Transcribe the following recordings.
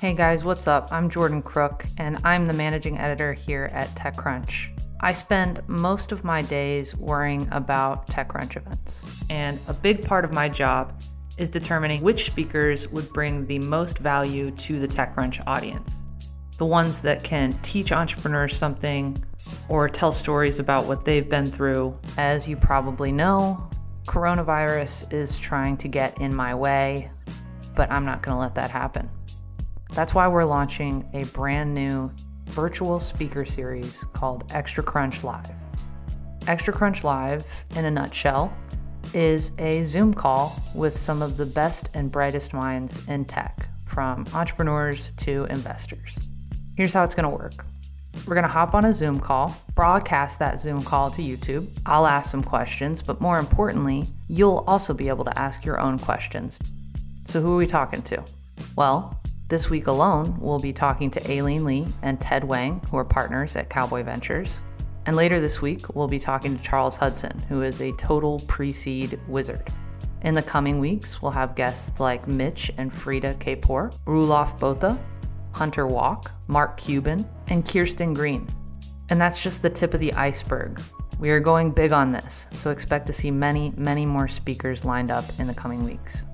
Hey guys, what's up? I'm Jordan Crook, and I'm the managing editor here at TechCrunch. I spend most of my days worrying about TechCrunch events, and a big part of my job is determining which speakers would bring the most value to the TechCrunch audience. The ones that can teach entrepreneurs something or tell stories about what they've been through. As you probably know, coronavirus is trying to get in my way, but I'm not going to let that happen. That's why we're launching a brand new virtual speaker series called Extra Crunch Live. Extra Crunch Live, in a nutshell, is a Zoom call with some of the best and brightest minds in tech, from entrepreneurs to investors. Here's how it's going to work. We're going to hop on a Zoom call, broadcast that Zoom call to YouTube. I'll ask some questions, but more importantly, you'll also be able to ask your own questions. So, who are we talking to? Well, this week alone, we'll be talking to Aileen Lee and Ted Wang, who are partners at Cowboy Ventures. And later this week, we'll be talking to Charles Hudson, who is a total pre seed wizard. In the coming weeks, we'll have guests like Mitch and Freada Kapor, Roelof Botha, Hunter Walk, Mark Cuban, and Kirsten Green. And that's just the tip of the iceberg. We are going big on this, so expect to see many, many more speakers lined up in the coming weeks.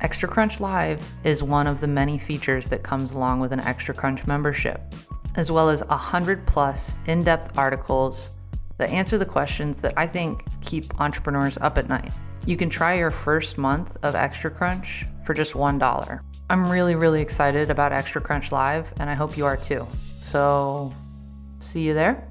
Extra Crunch Live is one of the many features that comes along with an Extra Crunch membership, as well as 100 plus in depth articles that answer the questions that I think keep entrepreneurs up at night. You can try your first month of Extra Crunch for just $1. I'm really, really excited about Extra Crunch Live, and I hope you are too. So, see you there.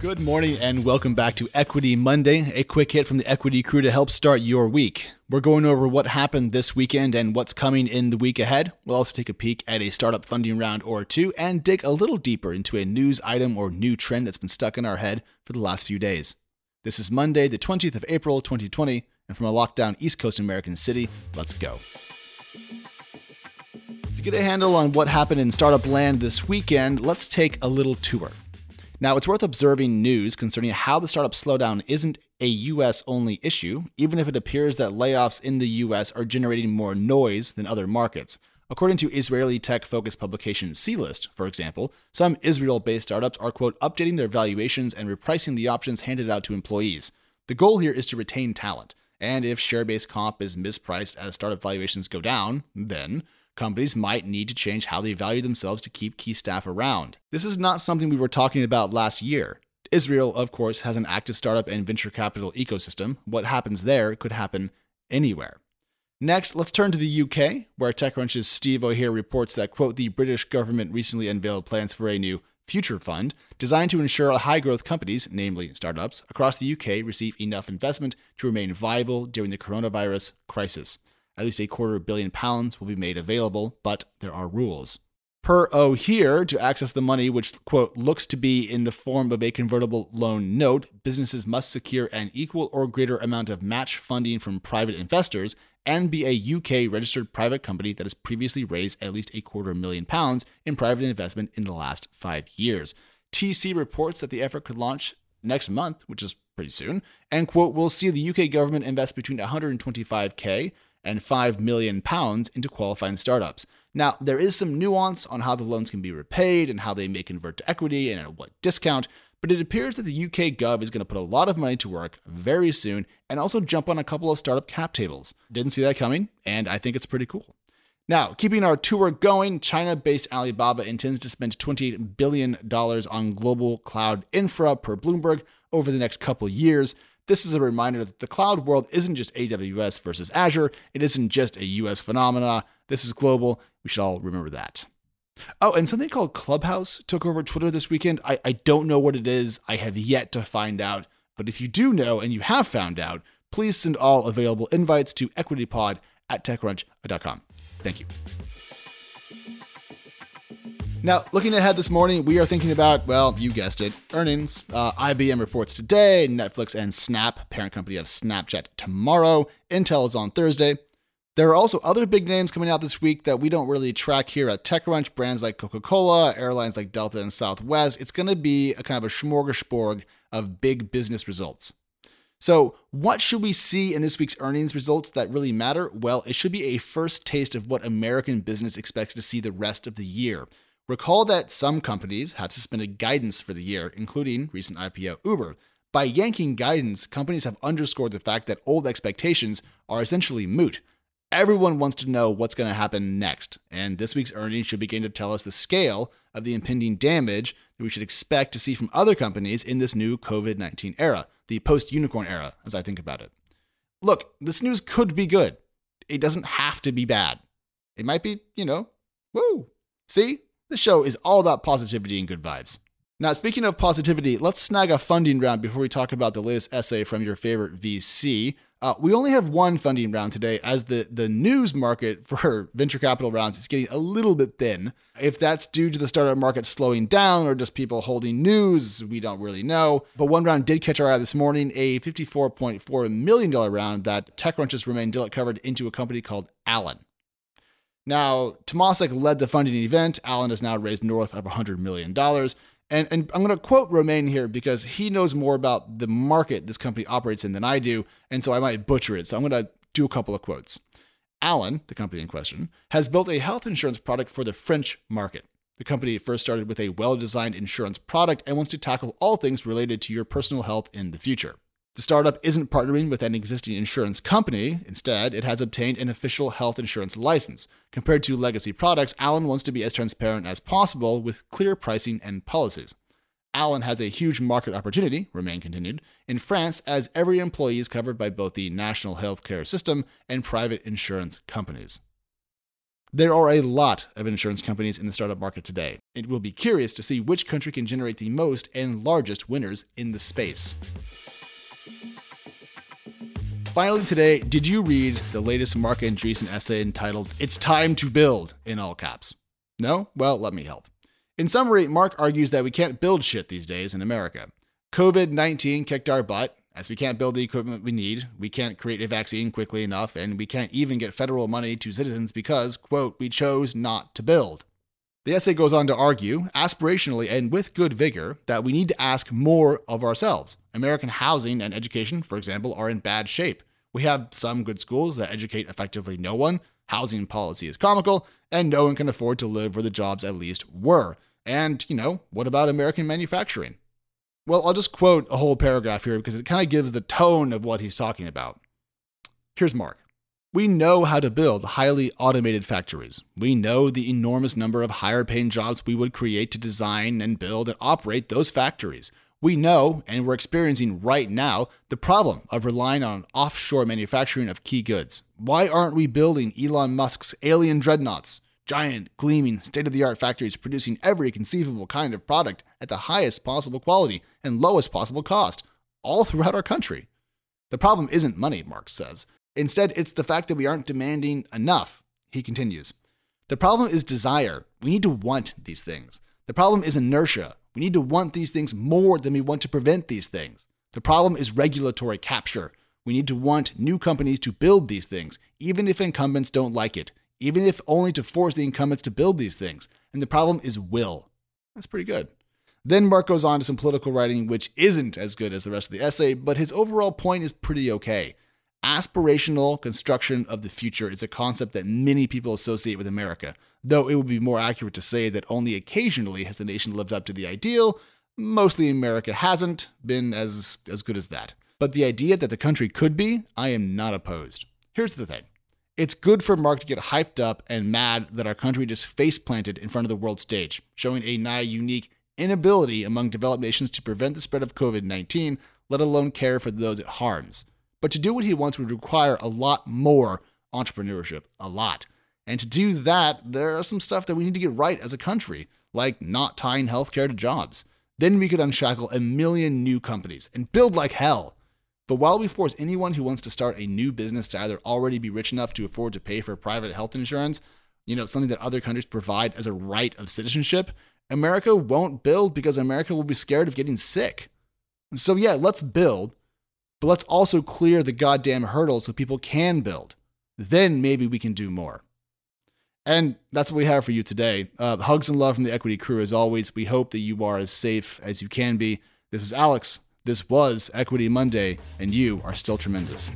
Good morning and welcome back to Equity Monday, a quick hit from the Equity crew to help start your week. We're going over what happened this weekend and what's coming in the week ahead. We'll also take a peek at a startup funding round or two and dig a little deeper into a news item or new trend that's been stuck in our head for the last few days. This is Monday, the 20th of April, 2020, and from a lockdown East Coast American city, let's go. To get a handle on what happened in startup land this weekend, let's take a little tour. Now, it's worth observing news concerning how the startup slowdown isn't a US only issue, even if it appears that layoffs in the US are generating more noise than other markets. According to Israeli tech focused publication Sealist, for example, some Israel based startups are, quote, updating their valuations and repricing the options handed out to employees. The goal here is to retain talent. And if share based comp is mispriced as startup valuations go down, then companies might need to change how they value themselves to keep key staff around. This is not something we were talking about last year. Israel, of course, has an active startup and venture capital ecosystem. What happens there could happen anywhere. Next, let's turn to the UK, where TechCrunch's Steve O'Hear reports that, quote, the British government recently unveiled plans for a new future fund designed to ensure high growth companies, namely startups, across the UK receive enough investment to remain viable during the coronavirus crisis. At least a quarter billion pounds will be made available, but there are rules. Per O'Hear, to access the money, which, quote, looks to be in the form of a convertible loan note, businesses must secure an equal or greater amount of match funding from private investors and be a UK registered private company that has previously raised at least a quarter million pounds in private investment in the last five years. TC reports that the effort could launch next month, which is pretty soon, and, quote, we'll see the UK government invest between 125k and 5 million pounds into qualifying startups. Now, there is some nuance on how the loans can be repaid and how they may convert to equity and at what discount, but it appears that the UK Gov is going to put a lot of money to work very soon and also jump on a couple of startup cap tables. Didn't see that coming, and I think it's pretty cool. Now, keeping our tour going, China based Alibaba intends to spend $28 billion on global cloud infra per Bloomberg over the next couple years. This is a reminder that the cloud world isn't just AWS versus Azure, it isn't just a US phenomena. This is global. We should all remember that. Oh, and something called Clubhouse took over Twitter this weekend. I, I don't know what it is. I have yet to find out. But if you do know and you have found out, please send all available invites to equitypod at techcrunch.com. Thank you. Now, looking ahead this morning, we are thinking about, well, you guessed it, earnings. Uh, IBM reports today, Netflix and Snap, parent company of Snapchat, tomorrow. Intel is on Thursday. There are also other big names coming out this week that we don't really track here at TechCrunch, brands like Coca Cola, airlines like Delta and Southwest. It's going to be a kind of a smorgasbord of big business results. So, what should we see in this week's earnings results that really matter? Well, it should be a first taste of what American business expects to see the rest of the year. Recall that some companies have suspended guidance for the year, including recent IPO Uber. By yanking guidance, companies have underscored the fact that old expectations are essentially moot. Everyone wants to know what's going to happen next, and this week's earnings should begin to tell us the scale of the impending damage that we should expect to see from other companies in this new COVID 19 era, the post unicorn era, as I think about it. Look, this news could be good. It doesn't have to be bad. It might be, you know, woo. See, the show is all about positivity and good vibes. Now, speaking of positivity, let's snag a funding round before we talk about the latest essay from your favorite VC. Uh, we only have one funding round today, as the, the news market for venture capital rounds is getting a little bit thin. If that's due to the startup market slowing down or just people holding news, we don't really know. But one round did catch our eye this morning a $54.4 million round that TechCrunch's Romain Dillet covered into a company called Alan. Now, Temasek led the funding event. Alan has now raised north of $100 million. And, and I'm going to quote Romain here because he knows more about the market this company operates in than I do, and so I might butcher it. So I'm going to do a couple of quotes. Alan, the company in question, has built a health insurance product for the French market. The company first started with a well designed insurance product and wants to tackle all things related to your personal health in the future. The startup isn't partnering with an existing insurance company. Instead, it has obtained an official health insurance license. Compared to legacy products, Alan wants to be as transparent as possible with clear pricing and policies. Alan has a huge market opportunity, Romain continued, in France as every employee is covered by both the national healthcare system and private insurance companies. There are a lot of insurance companies in the startup market today. It will be curious to see which country can generate the most and largest winners in the space. Finally, today, did you read the latest Marc Andreessen essay entitled It's Time to Build in all caps? No? Well, let me help. In summary, Marc argues that we can't build shit these days in America. COVID 19 kicked our butt, as we can't build the equipment we need, we can't create a vaccine quickly enough, and we can't even get federal money to citizens because, quote, we chose not to build. The essay goes on to argue, aspirationally and with good vigor, that we need to ask more of ourselves. American housing and education, for example, are in bad shape. We have some good schools that educate effectively no one, housing policy is comical, and no one can afford to live where the jobs at least were. And, you know, what about American manufacturing? Well, I'll just quote a whole paragraph here because it kind of gives the tone of what he's talking about. Here's Marc. We know how to build highly automated factories. We know the enormous number of higher paying jobs we would create to design and build and operate those factories. We know, and we're experiencing right now, the problem of relying on offshore manufacturing of key goods. Why aren't we building Elon Musk's alien dreadnoughts? Giant, gleaming, state of the art factories producing every conceivable kind of product at the highest possible quality and lowest possible cost, all throughout our country. The problem isn't money, Marc says. Instead, it's the fact that we aren't demanding enough. He continues The problem is desire. We need to want these things. The problem is inertia. We need to want these things more than we want to prevent these things. The problem is regulatory capture. We need to want new companies to build these things, even if incumbents don't like it, even if only to force the incumbents to build these things. And the problem is will. That's pretty good. Then Marc goes on to some political writing, which isn't as good as the rest of the essay, but his overall point is pretty okay. Aspirational construction of the future is a concept that many people associate with America, though it would be more accurate to say that only occasionally has the nation lived up to the ideal. Mostly America hasn't been as, as good as that. But the idea that the country could be, I am not opposed. Here's the thing it's good for Marc to get hyped up and mad that our country just face planted in front of the world stage, showing a nigh unique inability among developed nations to prevent the spread of COVID 19, let alone care for those it harms. But to do what he wants would require a lot more entrepreneurship, a lot. And to do that, there are some stuff that we need to get right as a country, like not tying healthcare to jobs. Then we could unshackle a million new companies and build like hell. But while we force anyone who wants to start a new business to either already be rich enough to afford to pay for private health insurance, you know, something that other countries provide as a right of citizenship, America won't build because America will be scared of getting sick. So, yeah, let's build, but let's also clear the goddamn hurdles so people can build. then maybe we can do more. And that's what we have for you today. Uh, hugs and love from the Equity crew as always. We hope that you are as safe as you can be. This is Alex. This was Equity Monday, and you are still tremendous.